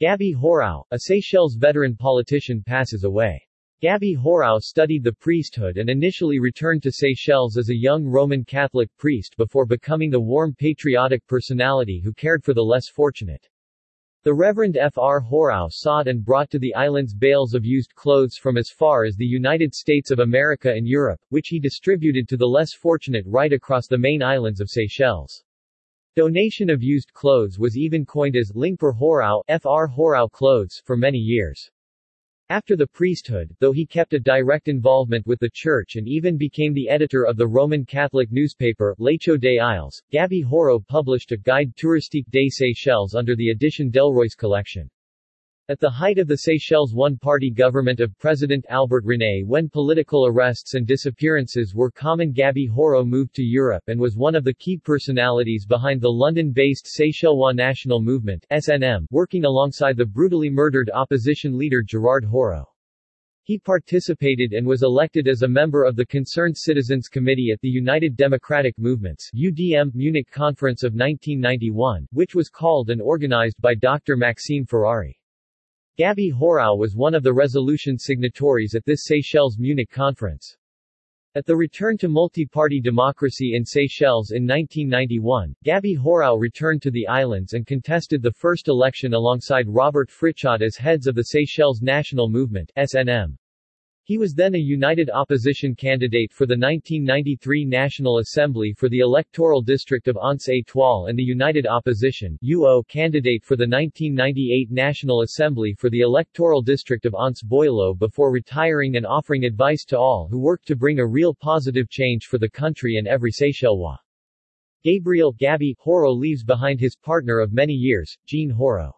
Gabi Hoareau, a Seychelles veteran politician passes away. Gabi Hoareau studied the priesthood and initially returned to Seychelles as a young Roman Catholic priest before becoming the warm patriotic personality who cared for the less fortunate. The Reverend F. R. Hoareau sought and brought to the islands bales of used clothes from as far as the United States of America and Europe, which he distributed to the less fortunate right across the main islands of Seychelles. Donation of used clothes was even coined as Lingper Hoareau, F. R. Hoareau clothes for many years. After the priesthood, though he kept a direct involvement with the church and even became the editor of the Roman Catholic newspaper, L'Echo des Isles, Gabi Hoareau published a Guide touristique des Seychelles under the Edition Delroisse collection. At the height of the Seychelles one-party government of President Albert René when political arrests and disappearances were common Gabi Hoareau moved to Europe and was one of the key personalities behind the London-based Seychellois National Movement SNM, working alongside the brutally murdered opposition leader Gerard Hoareau. He participated and was elected as a member of the Concerned Citizens Committee at the United Democratic Movements UDM Munich Conference of 1991, which was called and organized by Dr. Maxime Ferrari. Gabi Hoareau was one of the resolution signatories at this Seychelles Munich conference. At the return to multi-party democracy in Seychelles in 1991, Gabi Hoareau returned to the islands and contested the first election alongside Robert Frichot as heads of the Seychelles National Movement SNM. He was then a united opposition candidate for the 1993 National Assembly for the electoral district of Anse Étoile and the United Opposition UO candidate for the 1998 National Assembly for the electoral district of Anse Boileau before retiring and offering advice to all who worked to bring a real positive change for the country and every Seychellois. Gabriel Gabi Hoareau leaves behind his partner of many years, Jean Hoareau.